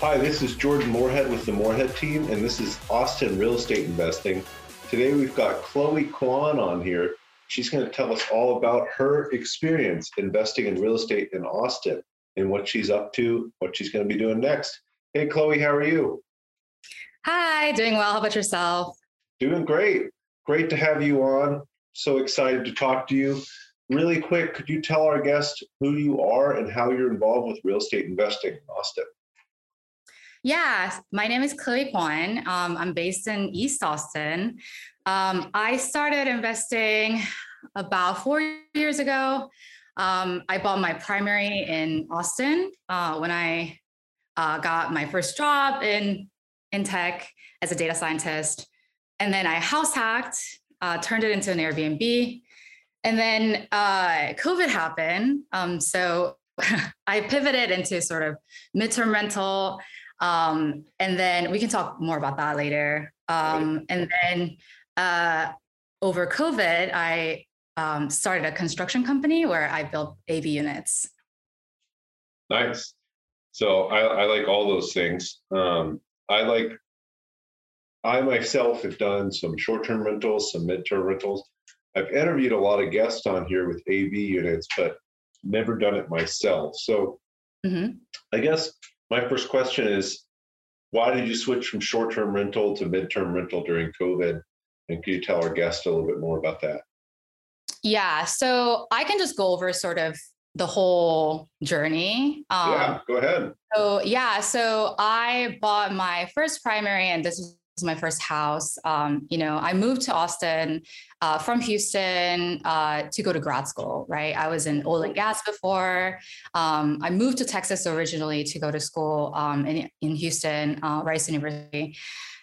Hi, this is Jordan Moorhead with the Moorhead team, and this is Austin Real Estate Investing. Today we've got Chloe Kwan on here. She's going to tell us all about her experience investing in real estate in Austin and what she's up to, what she's going to be doing next. Hey, Chloe, how are you? Hi, doing well. How about yourself? Doing great. Great to have you on. So excited to talk to you. Really quick, could you tell our guest who you are and how you're involved with real estate investing in Austin? Yeah, my name is Chloe Kwan. Um, I'm based in East Austin. Um, I started investing about four years ago. Um, I bought my primary in Austin uh, when I uh, got my first job in in tech as a data scientist, and then I house hacked, uh, turned it into an Airbnb, and then uh, COVID happened. Um, so I pivoted into sort of midterm rental. Um, and then we can talk more about that later. Um, and then uh, over COVID, I um, started a construction company where I built ADU units. Nice. So I, I like all those things. Um, I like, I myself have done some short term rentals, some mid term rentals. I've interviewed a lot of guests on here with ADU units, but never done it myself. So mm-hmm. I guess my first question is why did you switch from short-term rental to mid-term rental during COVID? And can you tell our guests a little bit more about that? Yeah, so I can just go over sort of the whole journey. Um, yeah, go ahead. So yeah, so I bought my first primary, and this my first house. Um, you know, I moved to Austin uh, from Houston uh, to go to grad school, right? I was in oil and gas before. Um, I moved to Texas originally to go to school um, in, in Houston, uh, Rice University.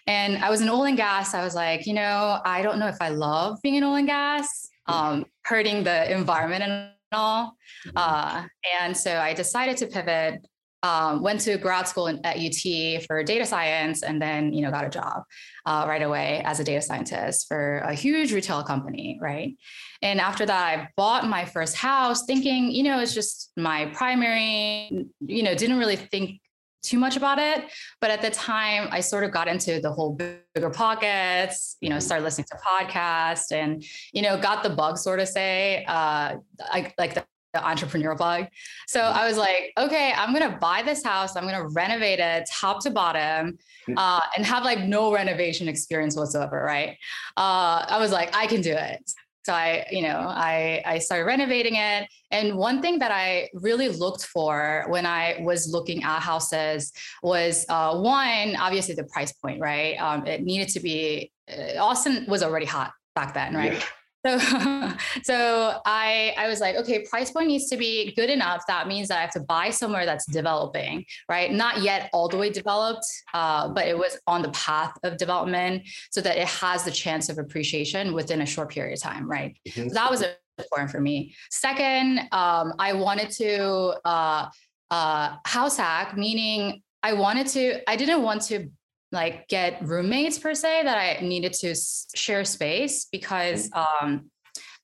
And I was in oil and gas. I was like, you know, I don't know if I love being in oil and gas, um, hurting the environment and all. Uh, and so I decided to pivot um, went to grad school in, at UT for data science, and then you know got a job uh, right away as a data scientist for a huge retail company, right? And after that, I bought my first house, thinking you know it's just my primary. You know, didn't really think too much about it, but at the time, I sort of got into the whole BiggerPockets. You know, started listening to podcasts, and you know, got the bug, sort of say, uh, I, like the the entrepreneur bug. So mm-hmm. I was like, okay, I'm gonna buy this house. I'm gonna renovate it top to bottom, mm. uh, and have like no renovation experience whatsoever. Right? Uh, I was like, I can do it. So I, you know, I I started renovating it. And one thing that I really looked for when I was looking at houses was uh, one, obviously the price point, right? Um, it needed to be. Uh, Austin was already hot back then, right? Yeah. So, so I, I was like, okay, price point needs to be good enough. That means that I have to buy somewhere that's developing, right? Not yet all the way developed, uh, but it was on the path of development so that it has the chance of appreciation within a short period of time, right? Mm-hmm. So that was important for me. Second, um, I wanted to uh, uh, house hack, meaning I wanted to, I didn't want to like get roommates per se that I needed to share space because mm-hmm. um,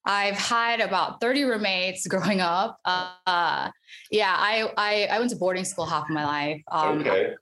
I've had about 30 roommates growing up. Uh, yeah, I, I, I went to boarding school half of my life. Um, okay.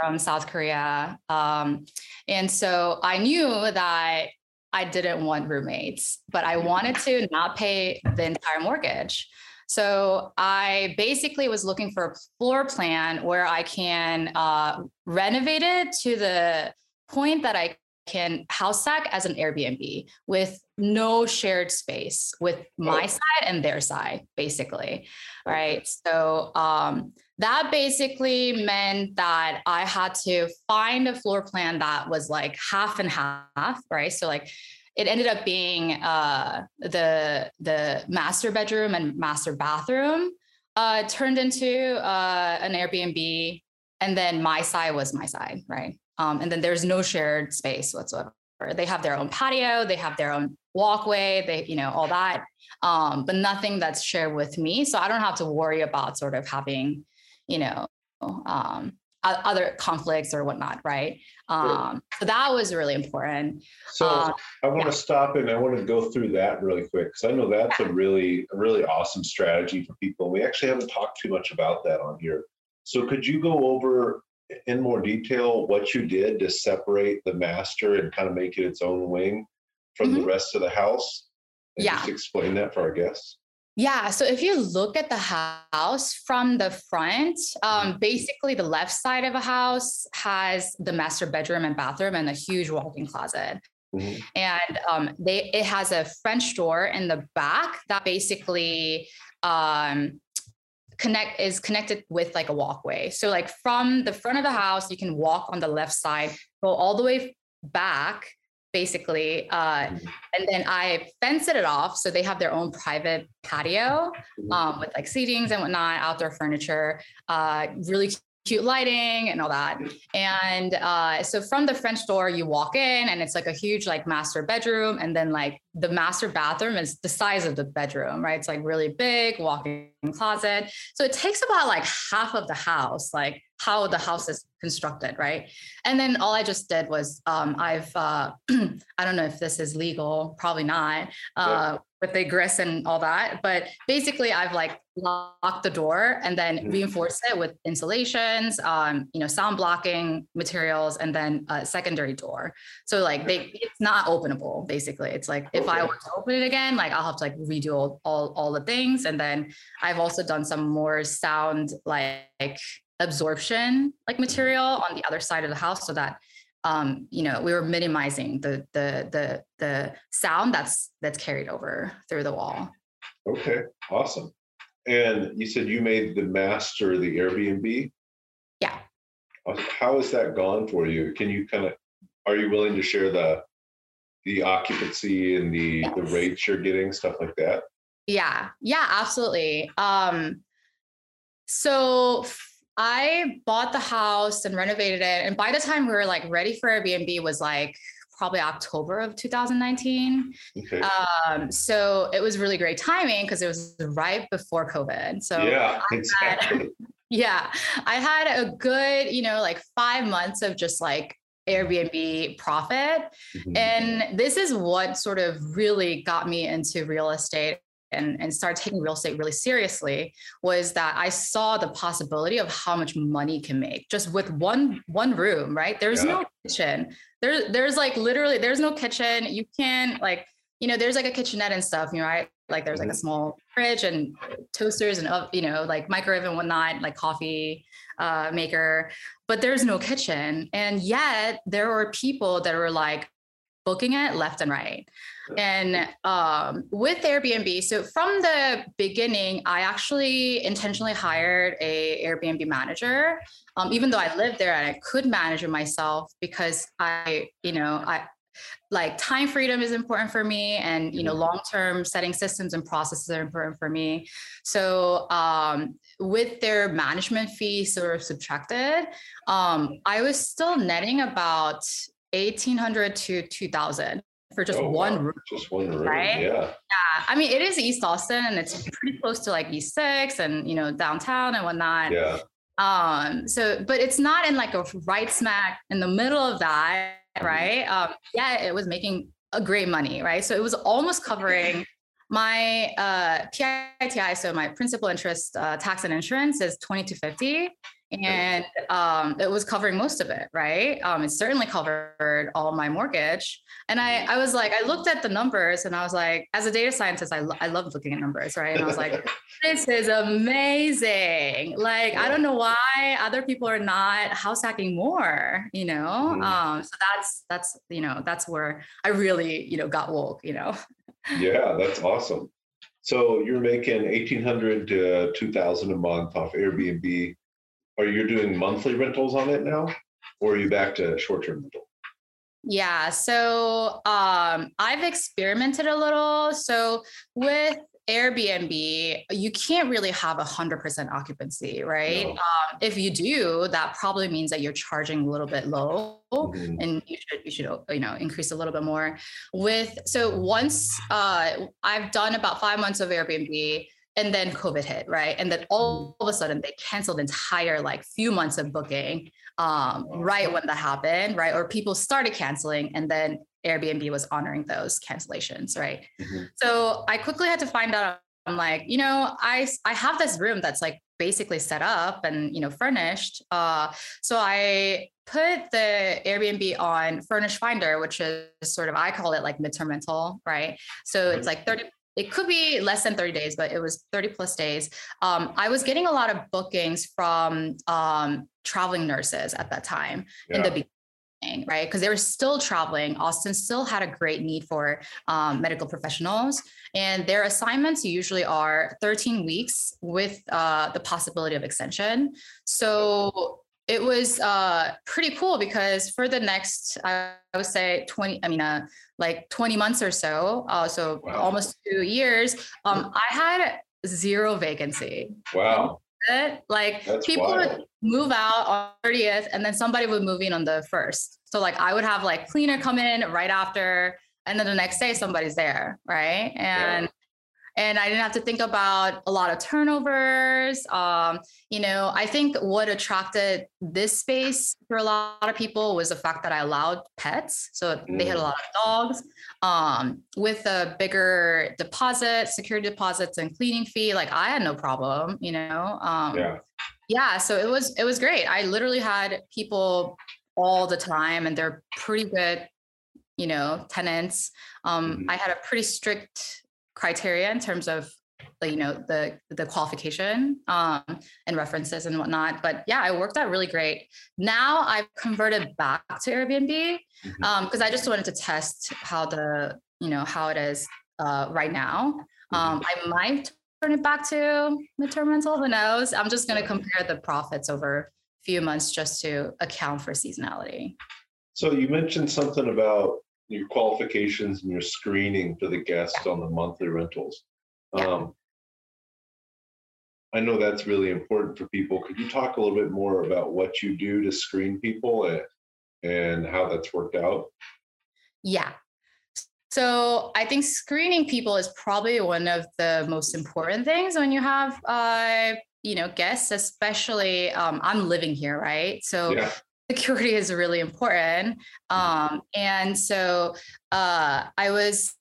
From South Korea, um, and so I knew that I didn't want roommates, but I wanted to not pay the entire mortgage. So I basically was looking for a floor plan where I can uh, renovate it to the point that I can house hack as an Airbnb with no shared space with my oh. side and their side, basically. Right. So um, that basically meant that I had to find a floor plan that was like half and half, right? So like it ended up being uh, the the master bedroom and master bathroom uh, turned into uh, an Airbnb and then my side was my side, right? Um, and then there's no shared space whatsoever. They have their own patio, they have their own walkway, they, you know, all that, um, but nothing that's shared with me. So I don't have to worry about sort of having, you know, um, other conflicts or whatnot, right? Um, so that was really important. So uh, I want to yeah. stop and I want to go through that really quick because I know that's a really, a really awesome strategy for people. We actually haven't talked too much about that on here. So could you go over in more detail what you did to separate the master and kind of make it its own wing from mm-hmm. the rest of the house? And yeah. Just explain that for our guests. Yeah. So if you look at the house from the front, um, mm-hmm. basically the left side of a house has the master bedroom and bathroom and a huge walk-in closet. Mm-hmm. And um, they it has a French door in the back that basically um, connect is connected with like a walkway. So like from the front of the house, you can walk on the left side, go all the way back basically. Uh, mm-hmm. and then I fenced it off. So they have their own private patio mm-hmm. um, with like seatings and whatnot, outdoor furniture, uh, really cute lighting and all that. And uh, so from the French door, you walk in and it's like a huge like master bedroom. And then like the master bathroom is the size of the bedroom, right? It's like really big walk-in closet. So it takes about like half of the house, like how the house is constructed, right? And then all I just did was um, I've uh, I don't know if this is legal, probably not. Uh, with the grist and all that. But basically, I've like locked the door and then mm-hmm. reinforced it with insulations, um, you know, sound blocking materials, and then a secondary door. So like they, it's not openable. Basically, it's like if I were to open it again, like I'll have to like redo all all, all the things. And then I've also done some more sound like absorption like material on the other side of the house so that um, you know, we were minimizing the the the the sound that's that's carried over through the wall. Okay, awesome. And you said you made the master the Airbnb. Yeah. How has that gone for you? Can you kind of are you willing to share the the occupancy and the yes. the rates you're getting, stuff like that? Yeah, yeah, absolutely. Um, so I bought the house and renovated it. And by the time we were like ready for Airbnb was like probably October of 2019. Okay. Um, so it was really great timing because it was right before COVID. So yeah, exactly. Had, yeah, I had a good, you know, like five months of just like Airbnb profit. Mm-hmm. And this is what sort of really got me into real estate and, and started taking real estate really seriously was that I saw the possibility of how much money can make just with one one room, right? There's yeah. no kitchen. There, there's like literally there's no kitchen. You can't like, you know, there's like a kitchenette and stuff, you know, right? Like there's like a mm-hmm. small fridge and toasters and you know, like microwave and whatnot, like coffee uh, maker, but there's no kitchen. And yet there were people that were like booking it left and right. And um, with Airbnb, so from the beginning, I actually intentionally hired a Airbnb manager, um, even though I lived there and I could manage it myself because I, you know, I like time freedom is important for me and you know mm-hmm. long term setting systems and processes are important for me so um, with their management fee sort of subtracted um, i was still netting about 1800 to 2000 for just oh, one wow. room. Just one room, right? Yeah. Yeah. I mean, it is East Austin and it's pretty close to like East Six and you know downtown and whatnot. Yeah. Um. So, but it's not in like a right smack in the middle of that. Right? Um. Yeah, it was making a great money, right? So it was almost covering my uh PITI. So my principal interest, uh, tax and insurance is twenty to fifty and um, it was covering most of it right? Um, it certainly covered all my mortgage. And I, I was like i looked at the numbers and i was like as a data scientist i, lo- I love looking at numbers right? And i was like this is amazing. Like i don't know why other people are not house hacking more you know? Mm. um, so that's that's you know that's where i really you know got woke you know? Yeah that's awesome. So you're making 1800 to 2000 a month off airbnb are you doing monthly rentals on it now or are you back to short-term rental yeah so um, i've experimented a little so with Airbnb, you can't really have a hundred percent occupancy, right? No. Um, if you do, that probably means that you're charging a little bit low, Mhm. and you should you should you know increase a little bit more. With so once uh, I've done about five months of Airbnb, and then COVID hit, right? And then all of a sudden they canceled entire like few months of booking um, right when that happened, right? Or people started canceling, and then Airbnb was honoring those cancellations, right? Mhm. So I quickly had to find out. I'm like, you know, I I have this room that's like basically set up and you know furnished. Uh, so I put the Airbnb on Furnish Finder, which is sort of I call it like midterm rental, right? So it's like 30 it could be less than 30 days, but it was 30 plus days. Um, I was getting a lot of bookings from um, traveling nurses at that time in the beginning, right? Because they were still traveling. Austin still had a great need for um, medical professionals, and their assignments usually are 13 weeks with uh, the possibility of extension. So it was uh, pretty cool because for the next, I would say 20, I mean, uh, like 20 months or so, uh, so Wow. almost two years, um, I had zero vacancy. Wow. Like That's people would move out on 30th and then somebody would move in on the first. So like I would have like cleaner come in right after and then the next day somebody's there, right? And and I didn't have to think about a lot of turnovers. Um, you know, I think what attracted this space for a lot of people was the fact that I allowed pets. So they had a Mm. lot of dogs. Um, with a bigger deposit, security deposits, and cleaning fee, like I had no problem, you know. Um, Yeah. yeah so it was it was great i literally had people all the time and they're pretty good you know tenants um Mhm. i had a pretty strict criteria in terms of the you know the the qualification um and references and whatnot but yeah i worked out really great. Now i've converted back to airbnb Mhm. um because i just wanted to test how the you know how it is uh right now. Um i might turn it back to midterm rental who knows? I'm just going to compare the profits over a few months just to account for seasonality. So you mentioned something about your qualifications and your screening for the guests on the monthly rentals. Um, I know that's really important for people. Could you talk a little bit more about what you do to screen people and, and how that's worked out? Yeah. So I think screening people is probably one of the most important things when you have, uh, you know, guests, especially um, I'm living here, right? So Yeah. Security is really important. Um, and so uh, I was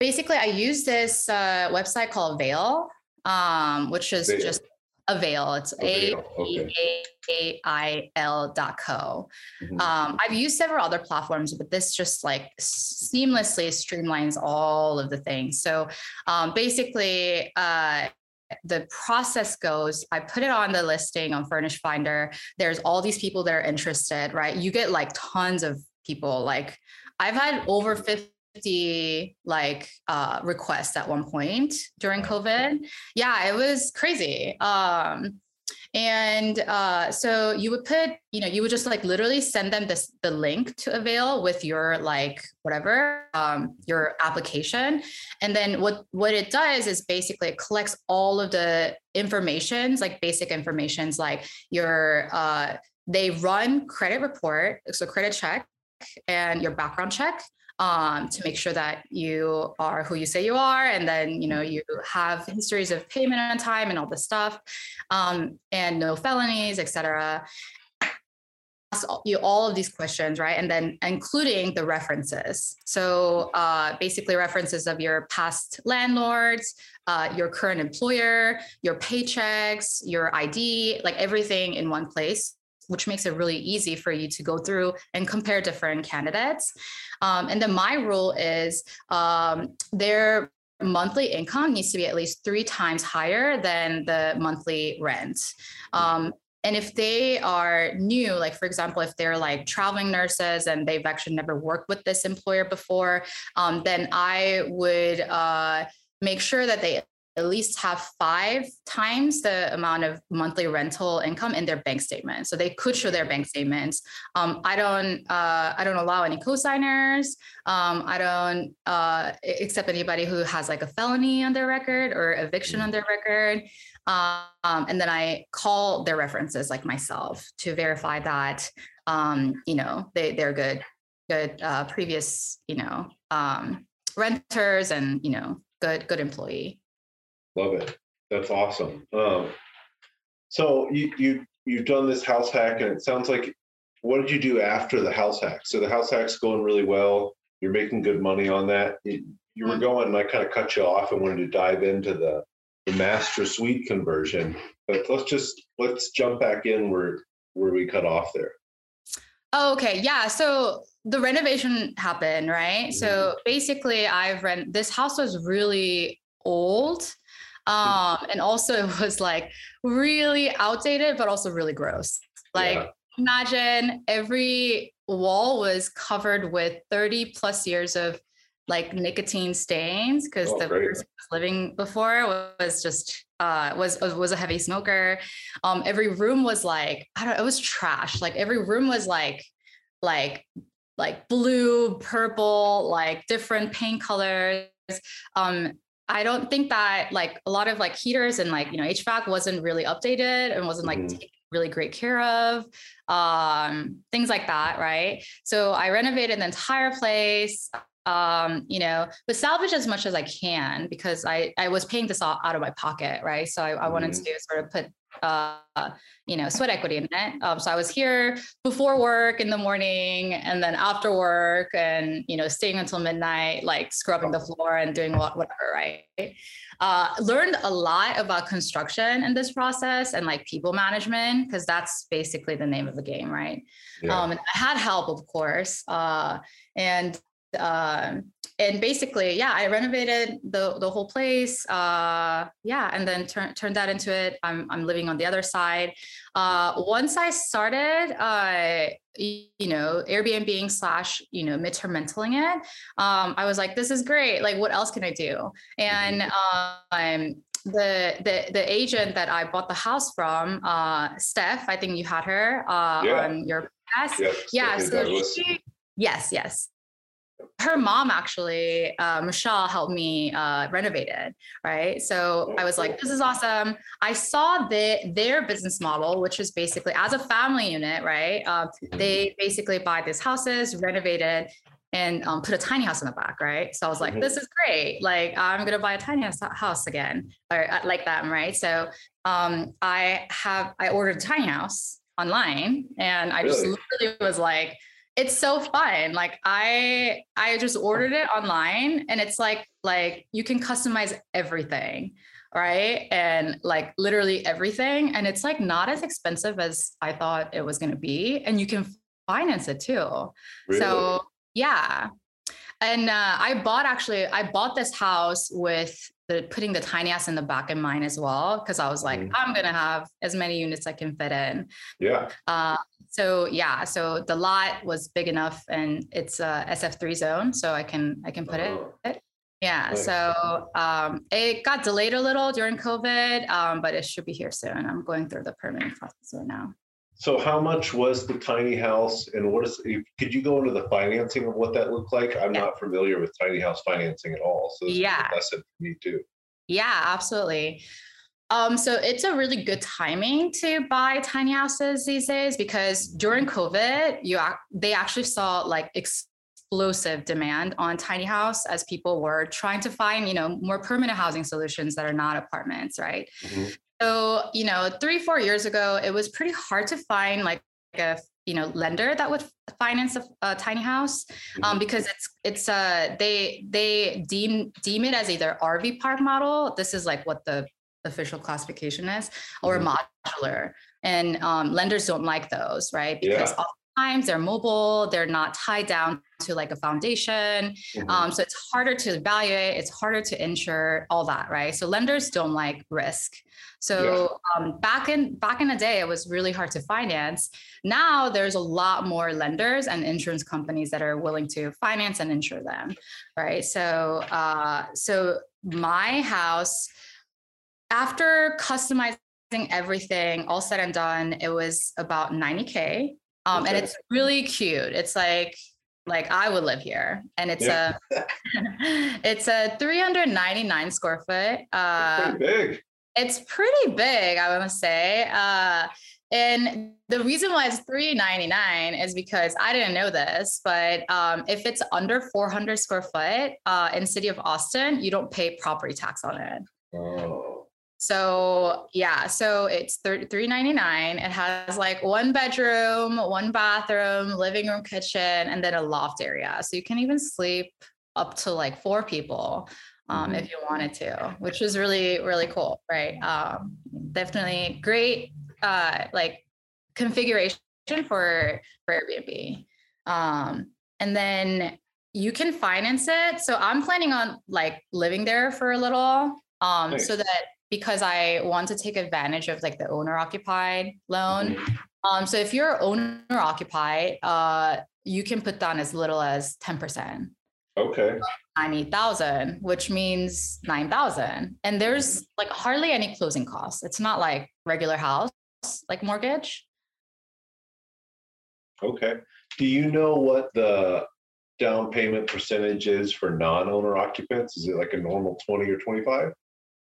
basically, I used this uh, website called Veil, um, which is Veil. just Avail. It's A okay. A I L dot co. Mhm. Um, I've used several other platforms, but this just like seamlessly streamlines all of the things. So um, basically, uh, the process goes I put it on the listing on Furnish Finder. There's all these people that are interested, right? You get like tons of people. Like I've had over 50 like uh, requests at one point during COVID. Yeah, it was crazy. Um, and uh, so you would put, you know, you would just like literally send them this the link to avail with your like whatever um, your application, and then what what it does is basically it collects all of the informations, like basic informations, like your uh, they run credit report, so credit check, and your background check um, to make sure that you are who you say you are, and then you know you have histories of payment on time and all this stuff, um, and no felonies, etc. All- you all of these questions, right? And then including the references. So uh, basically, references of your past landlords, uh, your current employer, your paychecks, your ID, like everything in one place which makes it really easy for you to go through and compare different candidates. Um, and then my rule is um, their monthly income needs to be at least three times higher than the monthly rent. Um, and if they are new, like for example, if they're like traveling nurses and they've actually never worked with this employer before, um, then I would uh, make sure that they at least have five times the amount of monthly rental income in their bank statement. So they could show their bank statements. Um, I don't uh, I don't allow any co-signers. Um, I don't uh, accept anybody who has like a felony on their record or eviction on their record. Um, and then I call their references like myself to verify that um, you know they they're good good uh, previous you know um, renters and you know good good employee. Love it. That's awesome. Um, so you you you've done this house hack, and it sounds like what did you do after the house hack? So the house hack's going really well. You're making good money on that. You, you were mm-hmm. going, and I kind of cut you off and wanted to dive into the the master suite conversion. But let's just let's jump back in where where we cut off there. Oh, okay. Yeah. So the renovation happened, right? Mm-hmm. So basically, I've rent this house was really old um, and also it was like really outdated, but also really gross. Like yeah. imagine every wall was covered with 30 plus years of like nicotine stains because oh, the great. person was living before was just uh was was a heavy smoker um every room was like i don't it was trash like every room was like like like blue purple like different paint colors um I don't think that like a lot of like heaters and like you know HVAC wasn't really updated and wasn't like mm-hmm. taken really great care of um things like that right so I renovated the entire place um, you know, but salvage as much as I can because I I was paying this all out of my pocket, right? So I, I wanted mm-hmm. to sort of put uh, you know, sweat equity in it. Um, so I was here before work in the morning and then after work and, you know, staying until midnight, like scrubbing the floor and doing whatever, right? Uh, learned a lot about construction in this process and like people management, because that's basically the name of the game, right? Yeah. Um, and I had help, of course. Uh, and um, and basically, yeah, I renovated the the whole place. Uh, yeah, and then turn, turned that into it. I'm I'm living on the other side. Uh, once I started, uh, you know, Airbnb slash you know midterm rentaling it, um, I was like, this is great. Like, what else can I do? And um, the the the agent that I bought the house from, uh, Steph, I think you had her uh, yeah. on your podcast. Yep, yeah, so she, yes, yes her mom actually uh, michelle helped me uh, renovate it right? So i was like this is awesome. I saw the, their business model which is basically as a family unit right uh, they basically buy these houses renovate it and um, put a tiny house in the back right? So i was like mm-hmm. this is great. Like i'm gonna buy a tiny house again or uh, like that right? So um, i have i ordered a tiny house online and i really? just literally was like it's so fun. Like i i just ordered it online and it's like like you can customize everything right? And like literally everything. And it's like not as expensive as i thought it was going to be. And you can finance it too. Really? so yeah. And uh, i bought actually i bought this house with the putting the tiny ass in the back in mind as well because i was like mm. i'm gonna have as many units i can fit in yeah uh, so yeah so the lot was big enough and it's a sf3 zone so i can i can put oh. it yeah nice. so um, it got delayed a little during covid um, but it should be here soon i'm going through the permitting process right now so how much was the tiny house and what is could you go into the financing of what that looked like? I'm yeah. not familiar with tiny house financing at all. So yeah. a lesson for me too. Yeah, absolutely. Um, so it's a really good timing to buy tiny houses these days because during COVID, you they actually saw like explosive demand on tiny house as people were trying to find, you know, more permanent housing solutions that are not apartments, right? Mm-hmm. So, you know, three, four years ago, it was pretty hard to find like a you know lender that would finance a, a tiny house um, mm-hmm. because it's it's uh they they deem deem it as either RV park model. This is like what the official classification is, or mm-hmm. modular. And um, lenders don't like those, right? Because yeah times they're mobile they're not tied down to like a foundation mm-hmm. um, so it's harder to evaluate it's harder to insure all that right so lenders don't like risk so yeah. um, back in back in the day it was really hard to finance now there's a lot more lenders and insurance companies that are willing to finance and insure them right so uh, so my house after customizing everything, all said and done, it was about 90K. Um, okay. and it's really cute. It's like like I would live here. And it's yeah. a it's a 399 square foot. Uh pretty big. It's pretty big, I want to say. Uh and the reason why it's 399 is because I didn't know this, but um, if it's under 400 square foot uh, in city of Austin, you don't pay property tax on it. Oh. So yeah, so it's 399. It has like one bedroom, one bathroom, living room, kitchen, and then a loft area. So you can even sleep up to like four people um, mm-hmm. if you wanted to, which is really, really cool, right? Um, definitely great uh, like configuration for for Airbnb. Um, and then you can finance it. So I'm planning on like living there for a little um, nice. so that because I want to take advantage of like the owner occupied loan. Mm-hmm. Um, so if you're owner occupied, uh, you can put down as little as 10%. Okay. 90,000, which means 9,000. And there's like hardly any closing costs. It's not like regular house like mortgage. Okay. Do you know what the down payment percentage is for non-owner occupants? Is it like a normal 20 or 25?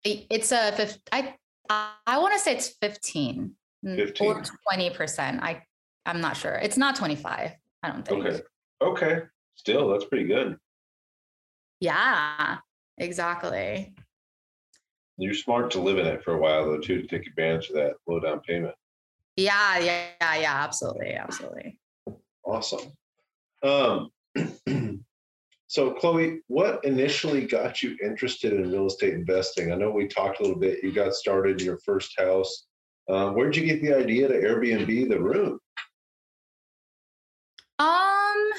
It's a I I want to say it's 15, 15. or 20%. I I'm not sure. It's not 25. I don't think. Okay. Okay. Still, that's pretty good. Yeah, exactly. You're smart to live in it for a while though too to take advantage of that low down payment. Yeah, yeah, yeah, yeah, absolutely, absolutely. Awesome. Um, so Chloe, what initially got you interested in real estate investing? I know we talked a little bit. You got started in your first house. Um, where'd you get the idea to Airbnb the room? Um,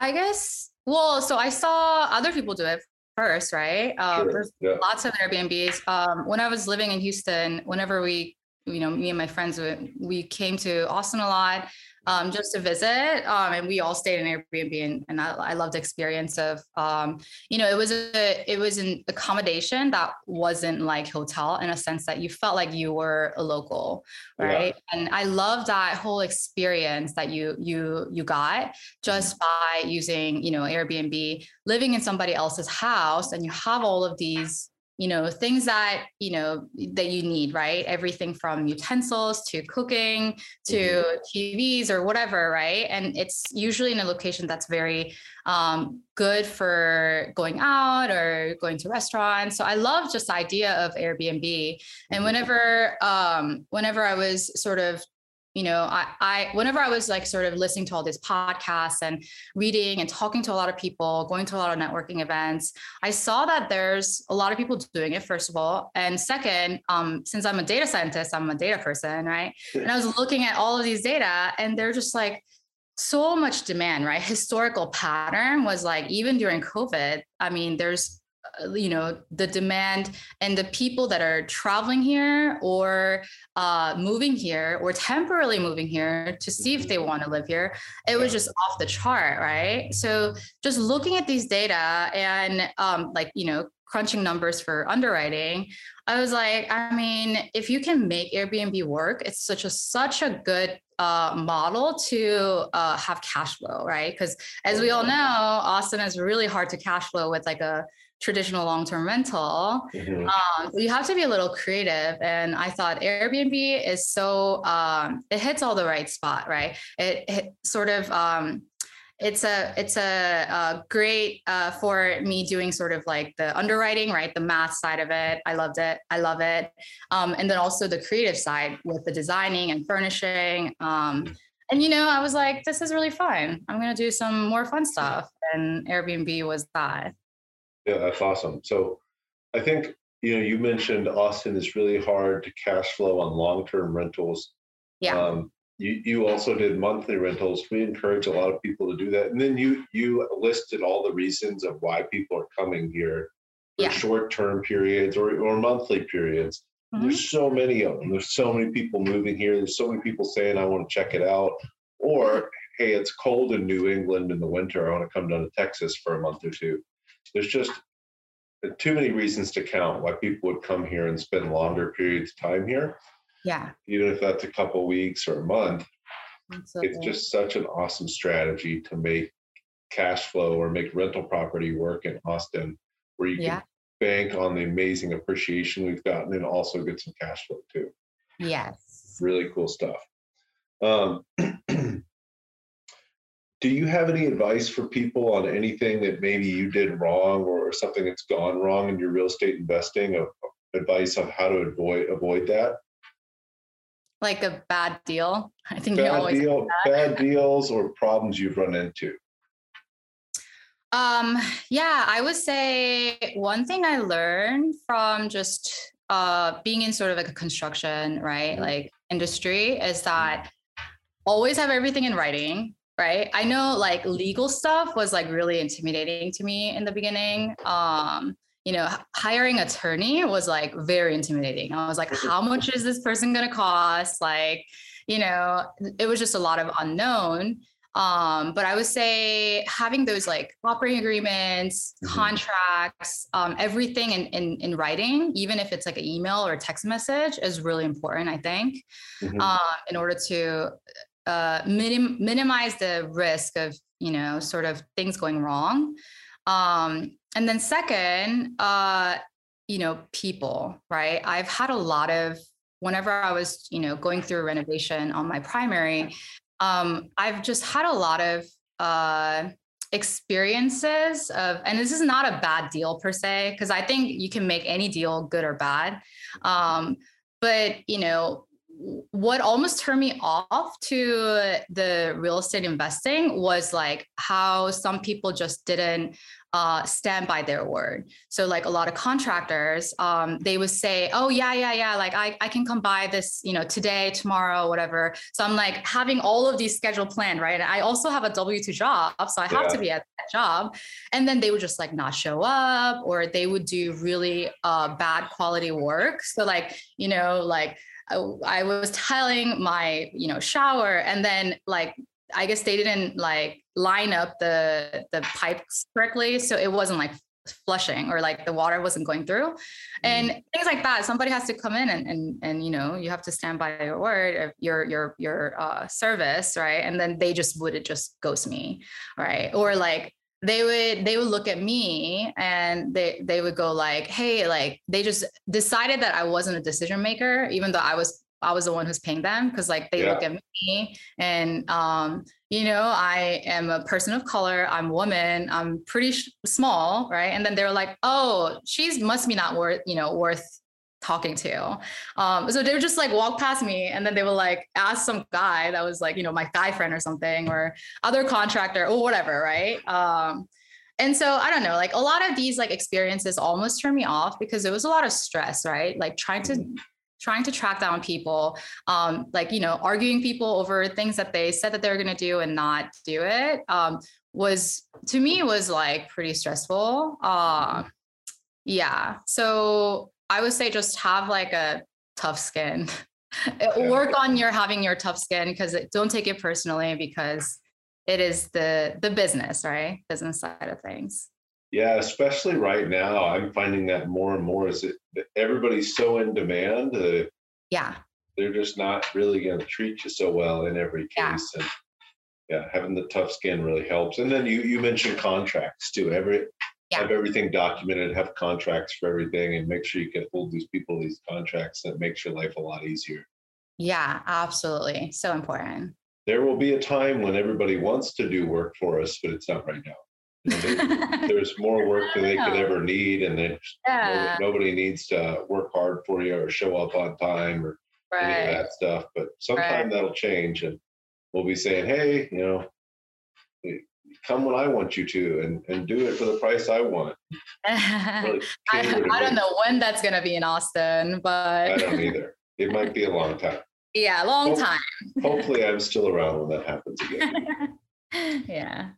I guess. Well, so I saw other people do it first, right? Uh, sure. yeah. Lots of Airbnbs. Um, when I was living in Houston, whenever we, you know, me and my friends, we came to Austin a lot um, just to visit. Um, and we all stayed in Airbnb, and, and I, I loved the experience of, um, you know, it was a it was an accommodation that wasn't like hotel in a sense that you felt like you were a local, right? Yeah. And I love that whole experience that you you you got just by using, you know, Airbnb, living in somebody else's house, and you have all of these you know things that you know that you need right everything from utensils to cooking to mm-hmm. tvs or whatever right and it's usually in a location that's very um, good for going out or going to restaurants so i love just the idea of airbnb and mm-hmm. whenever um, whenever i was sort of you know I, I whenever i was like sort of listening to all these podcasts and reading and talking to a lot of people going to a lot of networking events i saw that there's a lot of people doing it first of all. And second um, since i'm a data scientist i'm a data person right? And i was looking at all of these data and they're just like so much demand right? Historical pattern was like even during covid i mean there's you know the demand and the people that are traveling here or uh, moving here or temporarily moving here to see if they mm-hmm. want to live here it was just off the chart right? So just looking at these data and um, like you know crunching numbers for underwriting i was like i mean if you can make airbnb work it's such a such a good uh, model to uh, have cash flow right? Because as we all know austin is really hard to cash flow with like a traditional long-term rental. Mm-hmm. um, you have to be a little creative and i thought airbnb is so um, it hits all the right spot right? It, it sort of um, it's a it's a, a great uh, for me doing sort of like the underwriting right? The math side of it. I loved it. I love it. Um, and then also the creative side with the designing and furnishing. Um, and you know i was like this is really fun. I'm going to do some more fun stuff. And airbnb was that yeah, that's awesome. So I think, you know, you mentioned Austin is really hard to cash flow on long-term rentals. Yeah. Um, you, you also did monthly rentals. We encourage a lot of people to do that. And then you you listed all the reasons of why people are coming here for yeah. short-term periods or, or monthly periods. Mm-hmm. There's so many of them. There's so many people moving here. There's so many people saying, I want to check it out. Or, hey, it's cold in New England in the winter. I want to come down to Texas for a month or two there's just too many reasons to count why people would come here and spend longer periods of time here. Yeah. Even if that's a couple weeks or a month, Absolutely. it's just such an awesome strategy to make cash flow or make rental property work in Austin, where you can Yeah. bank on the amazing appreciation we've gotten and also get some cash flow too. yes. Really cool stuff. Um, do you have any advice for people on anything that maybe you did wrong or something that's gone wrong in your real estate investing? Of advice on how to avoid avoid that? Like a bad deal. I think you Bad always deal, bad deals, or problems you've run into. Um, yeah, I would say one thing I learned from just uh being in sort of like a construction, right? Mhm. Like industry is that always have everything in writing, right? I know like legal stuff was like really intimidating to me in the beginning. Um, you know, hiring attorney was like very intimidating. I was like, how much is this person going to cost? Like, you know, it was just a lot of unknown. Um, but I would say having those like operating agreements, Mhm. contracts, um, everything in, in in writing, even if it's like an email or a text message, is really important. I think Mhm. um, in order to uh, minim- minimize the risk of you know sort of things going wrong. Um, and then second uh, you know people right? I've had a lot of whenever i was you know going through a renovation on my primary um, i've just had a lot of uh, experiences of and this is not a bad deal per se because i think you can make any deal good or bad. Um, but you know what almost turned me off to the real estate investing was like how some people just didn't uh, stand by their word. So like a lot of contractors, um, they would say, "Oh yeah, yeah, yeah, like I, I can come by this, you know, today, tomorrow, whatever." So I'm like having all of these scheduled planned, right? And I also have a W two job, so I have to be at that job. And then they would just like not show up, or they would do really uh, bad quality work. So like you know, like I, was tiling my you know shower, and then like I guess they didn't like line up the the pipes correctly, so it wasn't like flushing or like the water wasn't going through. And things like that somebody has to come in and and and you know you have to stand by your word of your your your uh service right? And then they just would it just ghost me right? Or like they would they would look at me and they they would go like hey like they just decided that i wasn't a decision maker even though i was i was the one who's paying them because like they look at me and um you know i am a person of color i'm a woman i'm pretty sh- small right? And then they're like oh she's must be not worth you know worth talking to. Um so they would just like walk past me and then they would like ask some guy that was like you know my guy friend or something or other contractor or whatever right? Um and so i don't know like a lot of these like experiences almost turned me off because it was a lot of stress right? Like trying to trying to track down people um like you know arguing people over things that they said that they were going to do and not do it um was to me was like pretty stressful. Uh yeah. So i would say just have like a tough skin work on your having your tough skin because don't take it personally because it is the the business right business side of things Yeah, especially right now, I'm finding that more and more is that everybody's so in demand that yeah they're just not really going to treat you so well in every Yeah. case. And yeah, having the tough skin really helps. And then you you mentioned contracts too. Every Yeah. have everything documented, have contracts for everything, and make sure you can hold these people these contracts. That makes your life a lot easier. yeah absolutely so important There will be a time when everybody wants to do work for us, but it's not right now. You know, there- there's more work than they could ever need, and then yeah nobody needs to work hard for you or show up on time or any of that stuff. But sometime that'll change, and we'll be saying, "Hey, you know, come when I want you to, and and do it for the price I want." Really I, I don't know when that's going to be in Austin, but I don't either. It might be a long time. yeah, a long Hope- time. Hopefully, I'm still around when that happens again. yeah.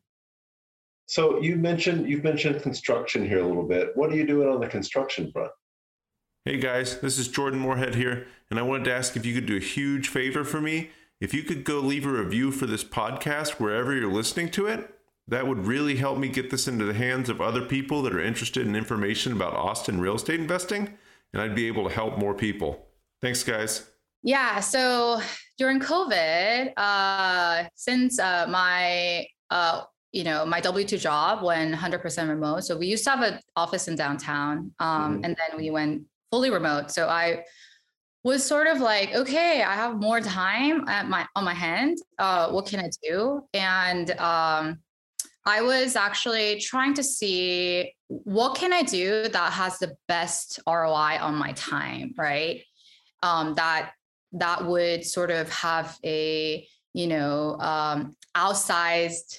So you mentioned you've mentioned construction here a little bit. What are you doing on the construction front? Hey guys, this is Jordan Moorhead here, and I wanted to ask if you could do a huge favor for me. If you could go leave a review for this podcast wherever you're listening to it, That would really help me get this into the hands of other people that are interested in information about Austin real estate investing, and I'd be able to help more people. Thanks, guys. Yeah. So during COVID, uh, since uh, my uh, you know my W two job went 100% remote, so we used to have an office in downtown, um, mm-hmm. and then we went fully remote. So I was sort of like, okay, I have more time at my on my hand. Uh, what can I do? And um, I was actually trying to see what can I do that has the best ROI on my time, right? Um, that that would sort of have a you know um, outsized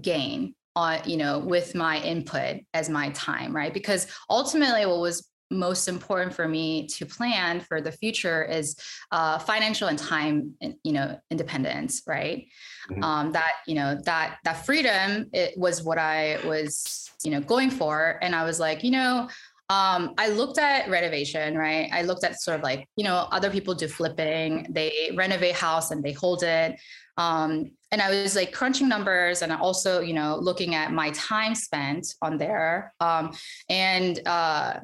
gain on you know with my input as my time right because ultimately what was most important for me to plan for the future is uh, financial and time you know independence right mm-hmm. um, that you know that that freedom it was what i was you know going for and i was like you know um, I looked at renovation, right? I looked at sort of like, you know, other people do flipping, they renovate house and they hold it. Um, and I was like crunching numbers and also, you know, looking at my time spent on there. Um, and uh,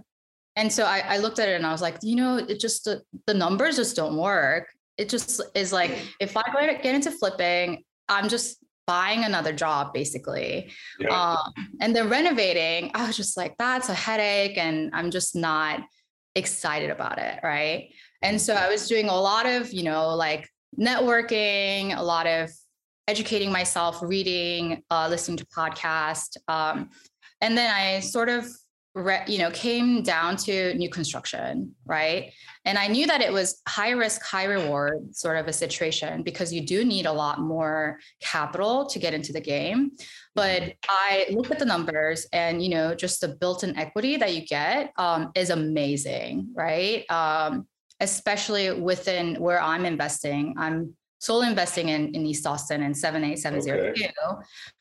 and so I, I looked at it and I was like, you know, it just the, the numbers just don't work. It just is like if I go get into flipping, I'm just buying another job basically yeah. um, and then renovating i was just like that's a headache and i'm just not excited about it right and so i was doing a lot of you know like networking a lot of educating myself reading uh, listening to podcasts um, and then i sort of re- you know came down to new construction right? And i knew that it was high risk high reward sort of a situation because you do need a lot more capital to get into the game. But i looked at the numbers and you know just the built-in equity that you get um, is amazing right? Um, especially within where i'm investing. I'm solely investing in, in east austin and 78702 okay.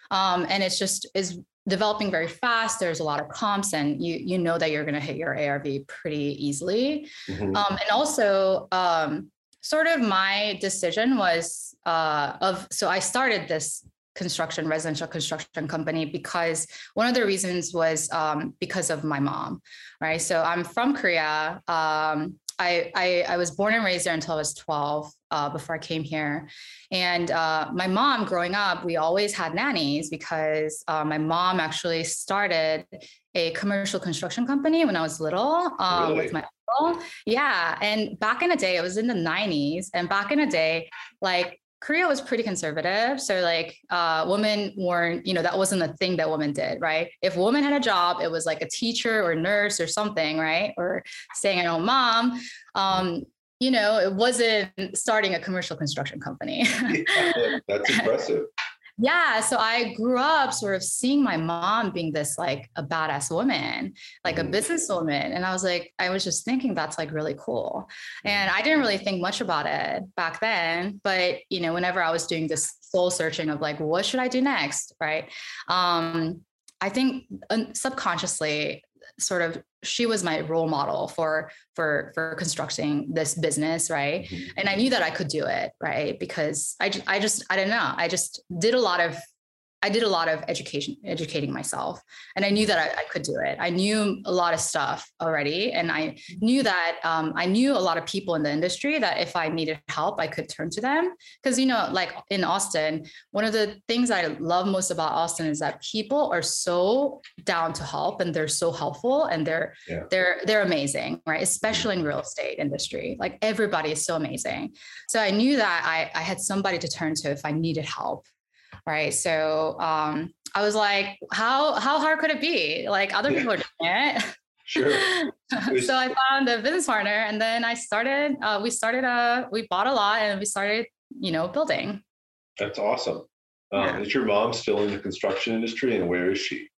um, and it's just is developing very fast there's a lot of comps and you you know that you're going to hit your arv pretty easily mm-hmm. um, and also um, sort of my decision was uh, of so i started this construction residential construction company because one of the reasons was um, because of my mom right so i'm from korea um, I, I, I was born and raised there until I was 12 uh, before I came here. And uh, my mom, growing up, we always had nannies because uh, my mom actually started a commercial construction company when I was little uh, really? with my uncle. Yeah. And back in the day, it was in the 90s. And back in the day, like Korea was pretty conservative. So like uh, women weren't, you know, that wasn't a thing that women did, right? If a woman had a job, it was like a teacher or nurse or something, right? Or staying at home mom. Um, you know, it wasn't starting a commercial construction company. yeah, that's impressive yeah so i grew up sort of seeing my mom being this like a badass woman like a mm-hmm. businesswoman and i was like i was just thinking that's like really cool and i didn't really think much about it back then but you know whenever i was doing this soul searching of like what should i do next right um i think subconsciously sort of she was my role model for for for constructing this business right? Mm-hmm. and i knew that i could do it right? Because i i just i don't know. I just did a lot of I did a lot of education, educating myself, and I knew that I, I, could do it. I knew a lot of stuff already, and I knew that um, I knew a lot of people in the industry that if I needed help, I could turn to them. Because you know, like in Austin, one of the things I love most about Austin is that people are so down to help, and they're so helpful, and they're yeah. they're they're amazing, right? Especially in real estate industry, like everybody is so amazing. So I knew that I I had somebody to turn to if I needed help right so um i was like how how hard could it be? Like other people are doing it. Sure. So i found a business partner and then i started uh, we started a we bought a lot and we started you know building. That's awesome. Um, yeah. is your mom still in the construction industry and where is she?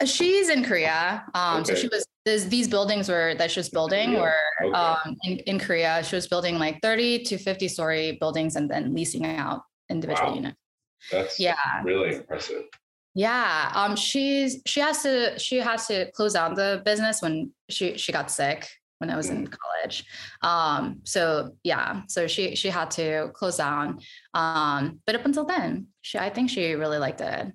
Uh, she's in korea um okay. so she was these buildings were that she was building were okay. um in, in korea. She was building like 30 to 50 story buildings and then leasing out individual wow. units that's yeah, really impressive. Yeah. Um, she's she has to she has to close down the business when she she got sick when I was mm. in college. Um, so yeah, so she she had to close down. Um, but up until then, she I think she really liked it.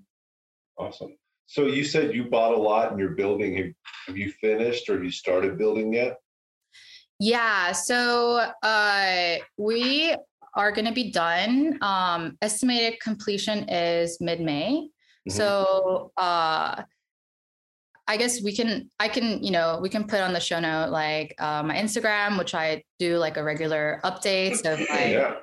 Awesome. So you said you bought a lot in your building. Have, have you finished or have you started building yet? Yeah. So uh, we are going to be done. Um, estimated completion is mid May. Mm-hmm. So uh, I guess we can, I can, you know, we can put on the show note like uh, my Instagram, which I do like a regular updates of like yeah.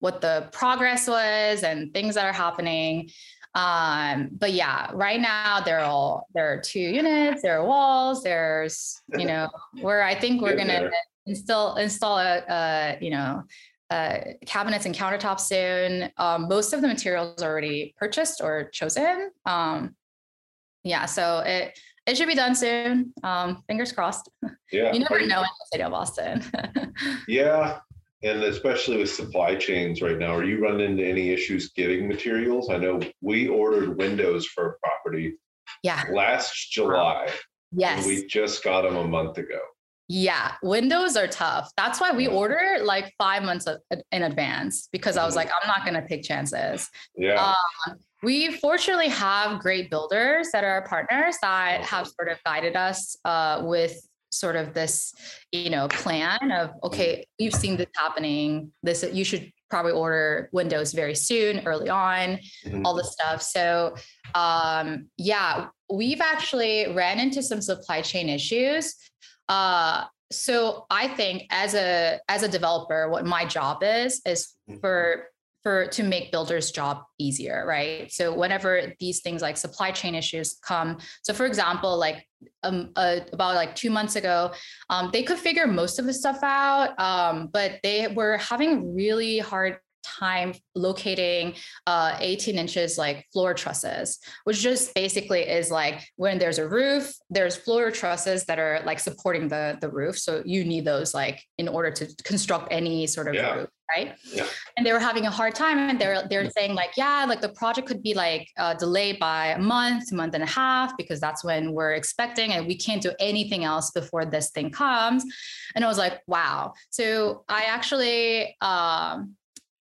what the progress was and things that are happening. Um, but yeah, right now they're all there are two units, there are walls, there's you know, where I think we're gonna install install a, a you know uh, cabinets and countertops soon. Um, most of the materials are already purchased or chosen. Um, yeah, so it it should be done soon. Um, fingers crossed. Yeah, you never know in the city of Austin. yeah, and especially with supply chains right now, are you running into any issues getting materials? I know we ordered windows for a property yeah. last July. Yes. we just got them a month ago. Yeah, windows are tough. That's why we order like five months in advance because I was mm-hmm. like, I'm not going to take chances. Yeah. Um, we fortunately have great builders that are our partners that have sort of guided us uh, with sort of this you know plan of okay you've seen this happening this you should probably order windows very soon early on mm-hmm. all this stuff so um yeah we've actually ran into some supply chain issues uh so i think as a as a developer what my job is is mm-hmm. for for to make builders job easier right so whenever these things like supply chain issues come so for example like um, uh, about like two months ago um, they could figure most of the stuff out um, but they were having really hard time locating uh, 18 inches like floor trusses, which just basically is like when there's a roof, there's floor trusses that are like supporting the, the roof. So you need those like in order to construct any sort of yeah. roof right? Yeah. And they were having a hard time, and they're they're saying like, yeah, like the project could be like uh, delayed by a month, month and a half, because that's when we're expecting, and we can't do anything else before this thing comes. And I was like, wow. So I actually. Um,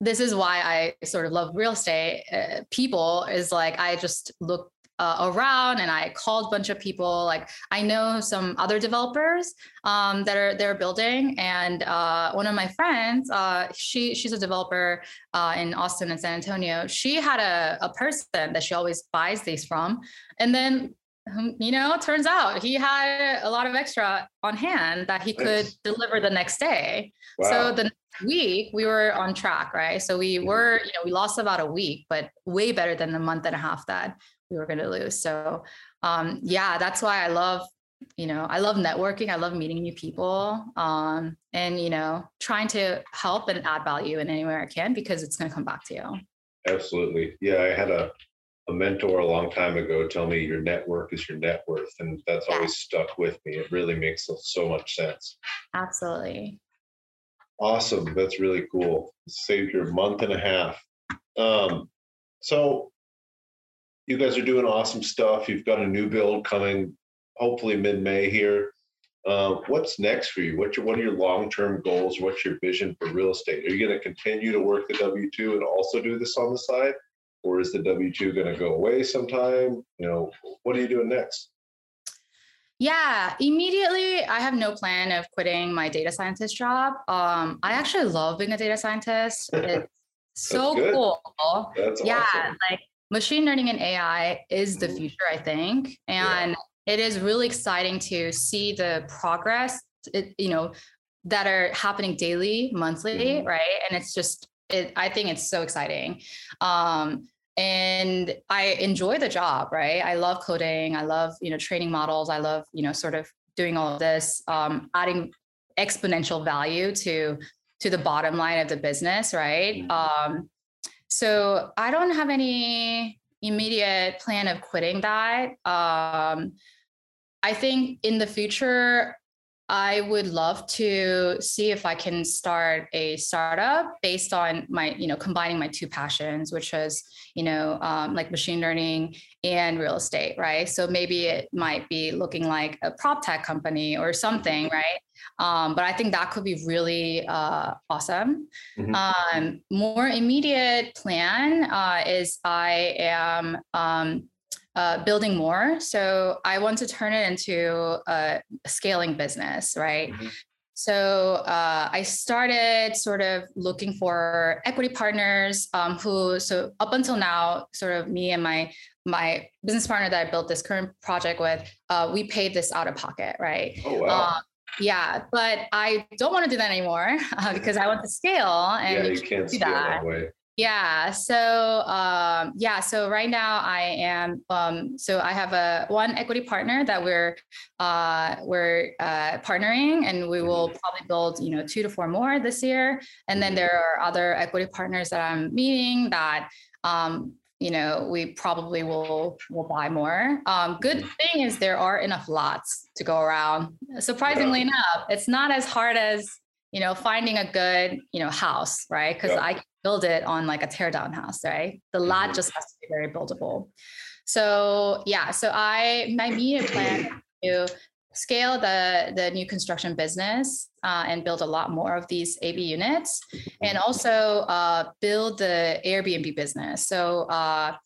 this is why I sort of love real estate. Uh, people is like I just look uh, around and I called a bunch of people. Like I know some other developers um, that are they're building, and uh, one of my friends, uh, she she's a developer uh, in Austin and San Antonio. She had a, a person that she always buys these from, and then um, you know, turns out he had a lot of extra on hand that he could deliver the next day. Wow. So the week we were on track, right? So we were, you know, we lost about a week, but way better than the month and a half that we were going to lose. So, um, yeah, that's why I love, you know, I love networking. I love meeting new people, um, and you know, trying to help and add value in anywhere I can because it's going to come back to you. Absolutely, yeah. I had a a mentor a long time ago tell me your network is your net worth, and that's yeah. always stuck with me. It really makes so much sense. Absolutely. Awesome. That's really cool. Saved your month and a half. Um, so you guys are doing awesome stuff. You've got a new build coming, hopefully mid May here. Uh, what's next for you? What's your, what are your long term goals? What's your vision for real estate? Are you going to continue to work the W two and also do this on the side, or is the W two going to go away sometime? You know, what are you doing next? Yeah, immediately I have no plan of quitting my data scientist job. Um, I actually love being a data scientist. It's so cool. That's yeah, awesome. like machine learning and AI is the mm-hmm. future, I think. And yeah. it is really exciting to see the progress, it, you know, that are happening daily, monthly, mm-hmm. right? And it's just, it, I think it's so exciting. Um, and I enjoy the job, right? I love coding. I love, you know, training models. I love, you know, sort of doing all of this, um, adding exponential value to to the bottom line of the business, right? Mm-hmm. Um, so I don't have any immediate plan of quitting that. Um, I think in the future, I would love to see if I can start a startup based on my, you know, combining my two passions, which is, you know, um, like machine learning and real estate, right? So maybe it might be looking like a prop tech company or something, right? Um, but I think that could be really uh, awesome. Mm-hmm. Um, more immediate plan uh, is I am um, uh, building more. So I want to turn it into a scaling business, right? Mm-hmm. So uh, I started sort of looking for equity partners um, who, so up until now, sort of me and my my business partner that I built this current project with, uh, we paid this out of pocket, right? Oh wow. Um, yeah, but I don't want to do that anymore uh, because I want to scale and yeah, you can't scale that. that way. Yeah. So um, yeah. So right now I am. Um, so I have a one equity partner that we're uh, we're uh, partnering, and we will mm-hmm. probably build you know two to four more this year. And then mm-hmm. there are other equity partners that I'm meeting that um, you know we probably will will buy more. Um, good mm-hmm. thing is there are enough lots to go around. Surprisingly yeah. enough, it's not as hard as you know finding a good you know house, right? Because yeah. I build it on like a teardown house, right? The lot mm-hmm. just has to be very buildable. So yeah, so I my immediate plan to scale the the new construction business uh, and build a lot more of these ADU units, and also uh, build the Airbnb business. So uh,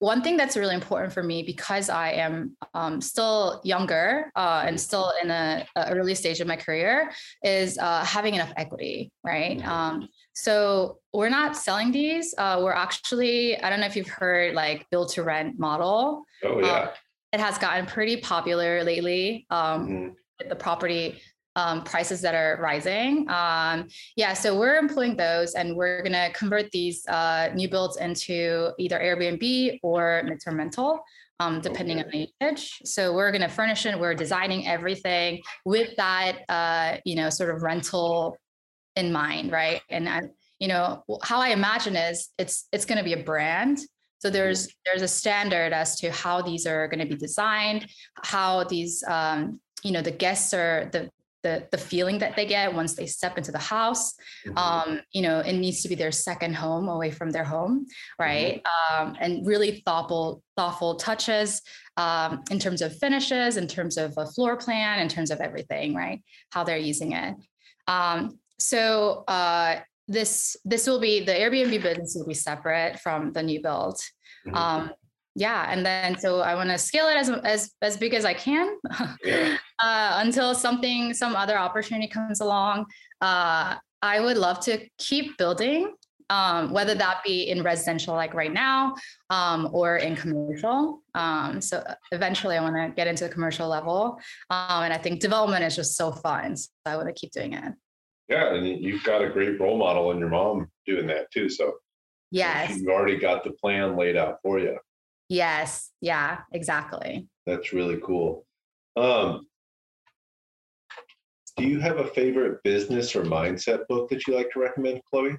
one thing that's really important for me because I am um, still younger uh, and still in a, a, early stage of my career is uh, having enough equity, right? Mm-hmm. Um, so we're not selling these. Uh, we're actually, I don't know if you've heard like build to rent model. Oh yeah. Um, it has gotten pretty popular lately. Um, mm-hmm. The property um, prices that are rising. Um, yeah, so we're employing those and we're going to convert these uh, new builds into either Airbnb or midterm rental. Um, depending okay. on the usage. So we're going to furnish it. We're designing everything with that, uh, you know, sort of rental in mind, right? And I, you know, how I imagine is it's it's going to be a brand. So there's there's a standard as to how these are going to be designed, how these um, you know the guests are the the the feeling that they get once they step into the house mm-hmm. um, you know it needs to be their second home away from their home right mm-hmm. um, and really thoughtful thoughtful touches um, in terms of finishes in terms of a floor plan in terms of everything right how they're using it um, so uh, this this will be the airbnb business will be separate from the new build. Mm-hmm. Um, yeah and then so i want to scale it as as as big as i can. Yeah. uh, until something some other opportunity comes along. Uh, i would love to keep building um, whether that be in residential like right now um, or in commercial. Um, so eventually i want to get into the commercial level. Um, and i think development is just so fun so i want to keep doing it yeah and you've got a great role model in your mom doing that too so yes you've already got the plan laid out for you Yes. Yeah, exactly. That's really cool. Um, do you have a favorite business or mindset book that you like to recommend, Chloe?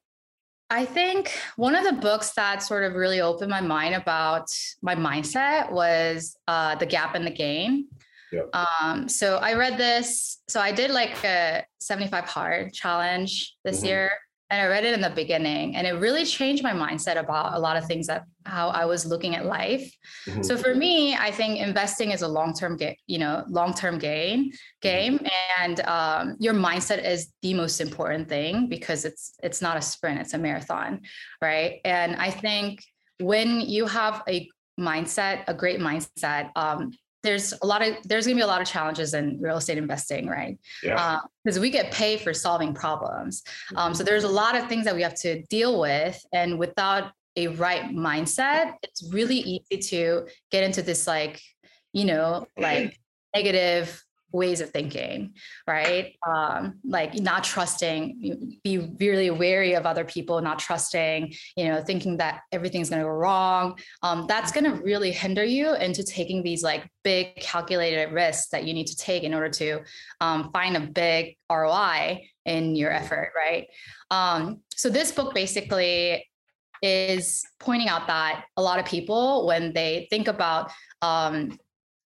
I think one of the books that sort of really opened my mind about my mindset was uh, The Gap and the Gain. Yep. Um, so I read this. So I did like a 75 hard challenge this mm-hmm. year and I read it in the beginning and it really changed my mindset about a lot of things that how I was looking at life. Mm-hmm. So for me, I think investing is a long-term game, you know, long-term gain game mm-hmm. and um, your mindset is the most important thing because it's it's not a sprint, it's a marathon, right? And I think when you have a mindset, a great mindset, um, there's a lot of there's going to be a lot of challenges in real estate investing right? Yeah. Because uh, we get paid for solving problems. Um, so there's a lot of things that we have to deal with and without a right mindset it's really easy to get into this like you know like negative ways of thinking, right? Um, like not trusting, be really wary of other people, not trusting, you know, thinking that everything's going to go wrong. Um, that's going to really hinder you into taking these like big calculated risks that you need to take in order to um, find a big ROI in your effort, right? Um, so this book basically is pointing out that a lot of people, when they think about um,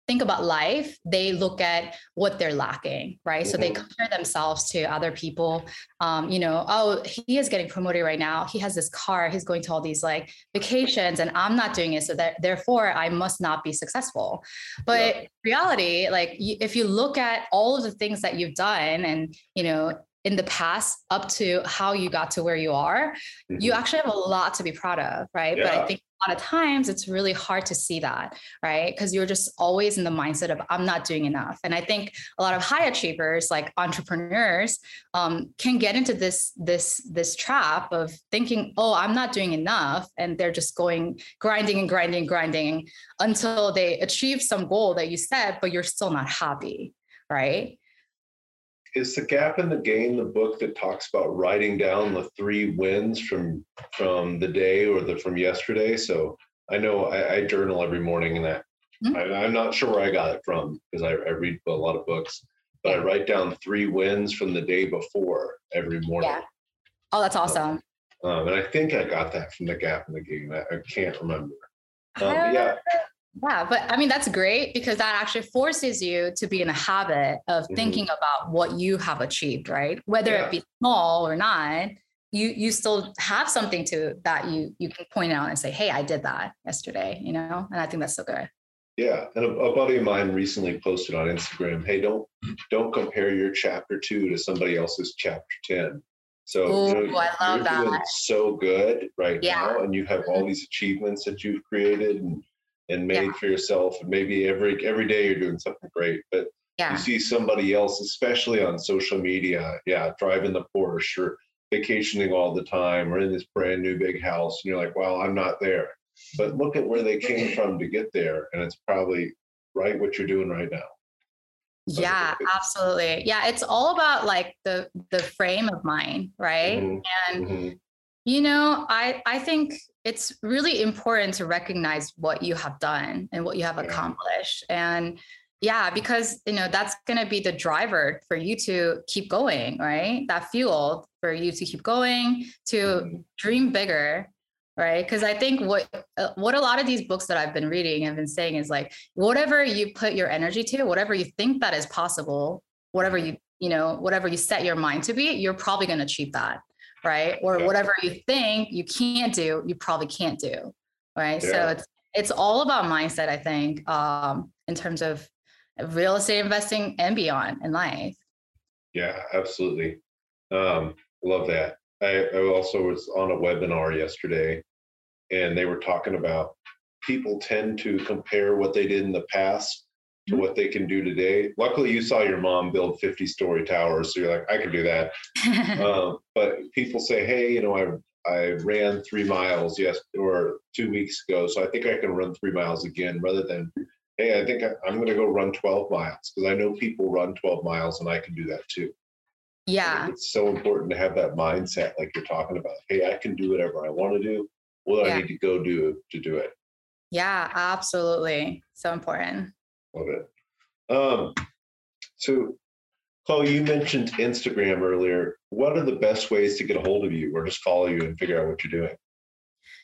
think about life, they look at what they're lacking, right? Mm-hmm. So they mm-hmm. compare themselves to other people. Um, you know, oh, he is getting promoted right now. He has this car. He's going to all these like vacations, and I'm not doing it. So that therefore, I must not be successful. But yeah. reality, like if you look at all of the things that you've done, and you know, in the past up to how you got to where you are, mm-hmm. you actually have a lot to be proud of, right? Yeah. But I think a lot of times it's really hard to see that, right? Because you're just always in the mindset of I'm not doing enough. And I think a lot of high achievers, like entrepreneurs, um, can get into this this this trap of thinking, oh, I'm not doing enough, and they're just going grinding and grinding, and grinding until they achieve some goal that you set, but you're still not happy, right? Is the Gap and the Gain the book that talks about writing down the three wins from from the day or the from yesterday? So i know i, I journal every morning and that mm-hmm. I, am not sure where i got it from because I, I, read a lot of books but i write down three wins from the day before every morning. Yeah. oh that's awesome. um, and i think i got that from the Gap and the Gain. I, I can't remember. Um, yeah yeah, but I mean, that's great because that actually forces you to be in a habit of mm-hmm. thinking about what you have achieved, right? Whether yeah. it be small or not, you you still have something to that you you can point out and say, hey, I did that yesterday, you know? And I think that's so good. Yeah. And a, a buddy of mine recently posted on Instagram, hey, don't don't compare your chapter two to somebody else's chapter 10. So Ooh, you know, I love you're that. so good right yeah. now, and you have all mm-hmm. these achievements that you've created and and made yeah. for yourself and maybe every every day you're doing something great but yeah. you see somebody else especially on social media yeah driving the porsche or vacationing all the time or in this brand new big house and you're like well i'm not there but look at where they came from to get there and it's probably right what you're doing right now yeah absolutely yeah it's all about like the the frame of mind right mm-hmm. and mm-hmm. you know i i think it's really important to recognize what you have done and what you have accomplished. And yeah because you know that's going to be the driver for you to keep going right? That fuel for you to keep going to mm-hmm. dream bigger right? Because i think what uh, what a lot of these books that i've been reading have been saying is like whatever you put your energy to whatever you think that is possible whatever you you know whatever you set your mind to be you're probably going to achieve that right? Or yeah. whatever you think you can't do, you probably can't do, right? Yeah. So it's it's all about mindset, I think, um, in terms of real estate investing and beyond in life. Yeah, absolutely. Um, love that. I, I also was on a webinar yesterday, and they were talking about people tend to compare what they did in the past to what they can do today. Luckily, you saw your mom build 50 story towers, so you're like, I can do that. um, but people say, hey, you know, I I ran three miles yes or two weeks ago, so I think I can run three miles again, rather than hey, I think I, I'm going to go run 12 miles because I know people run 12 miles and I can do that too. Yeah, it's so important to have that mindset, like you're talking about. Hey, I can do whatever I want to do. What do yeah. I need to go do to do it? Yeah, absolutely. So important. Love it. Um, so, Chloe, you mentioned Instagram earlier. What are the best ways to get a hold of you or just follow you and figure out what you're doing?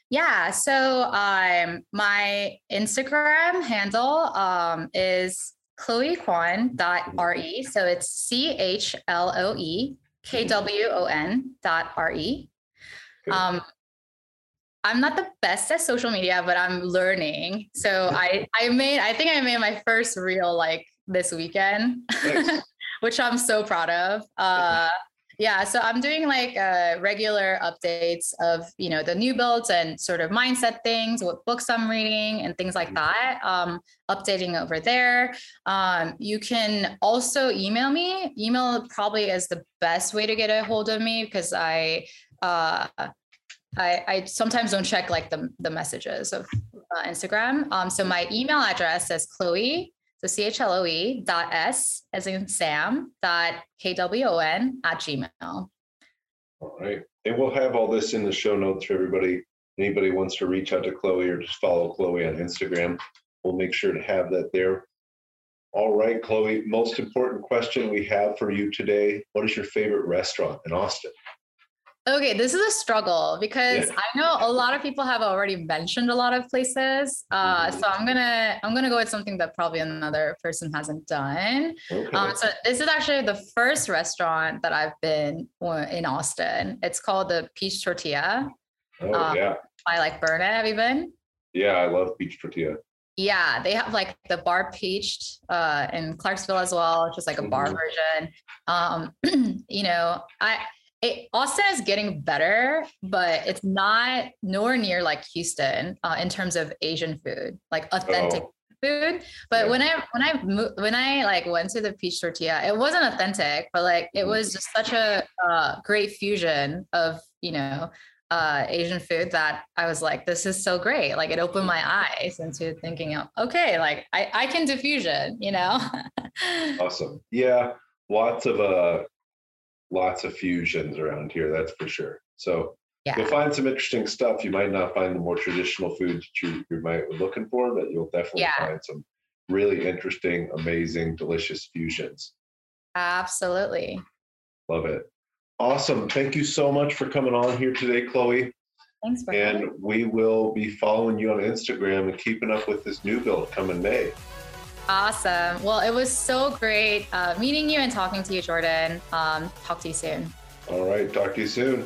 Yeah, so um, my Instagram handle um, is chloekwon.re. So it's C H L O E K W O N dot R E. Um, I'm not the best at social media, but I'm learning. So I I made I think I made my first reel like this weekend, nice. which I'm so proud of. Uh, yeah, so I'm doing like uh, regular updates of you know the new builds and sort of mindset things, what books I'm reading, and things like mm-hmm. that. Um, updating over there. Um, you can also email me. Email probably is the best way to get a hold of me because I uh, I, I sometimes don't check like the, the messages of uh, Instagram. Um, so my email address is Chloe, so C H L O E dot S as in Sam dot K W O N at Gmail. All right. And we'll have all this in the show notes for everybody. Anybody wants to reach out to Chloe or just follow Chloe on Instagram, we'll make sure to have that there. All right, Chloe, most important question we have for you today. What is your favorite restaurant in Austin? Okay, this is a struggle because Yeah. I know a lot of people have already mentioned a lot of places. Uh, Mhm. so I'm gonna I'm gonna go with something that probably another person hasn't done. Okay. Um, so this is actually the first restaurant that I've been in Austin. It's called the Peach Tortilla oh um, yeah, by like Burnet. Have you been? yeah. I love Peach tortilla. Yeah, they have like the bar peached uh, in Clarksville as well, just like a bar Mhm. version. Um, you know, I it, Austin is getting better, but it's not nowhere near like Houston uh, in terms of Asian food, like authentic Oh. food. But Yeah. when I when I mo- when I like went to the peach tortilla, it wasn't authentic, but like it Mhm. was just such a uh, great fusion of you know uh, Asian food that I was like, this is so great. Like it opened my eyes into thinking, okay, like I, I can do fusion, you know? Awesome. Yeah, lots of uh, lots of fusions around here. That's for sure. So yeah. you'll find some interesting stuff. You might not find the more traditional foods that you, you might be looking for, but you'll definitely Yeah. find some really interesting, amazing, delicious fusions. Absolutely. Love it. Awesome. Thank you so much for coming on here today, Chloe. Thanks for having And we will be following you on Instagram and keeping up with this new build coming May. Awesome. Well, it was so great uh, meeting you and talking to you, Jordan. Um, talk to you soon. All right. Talk to you soon.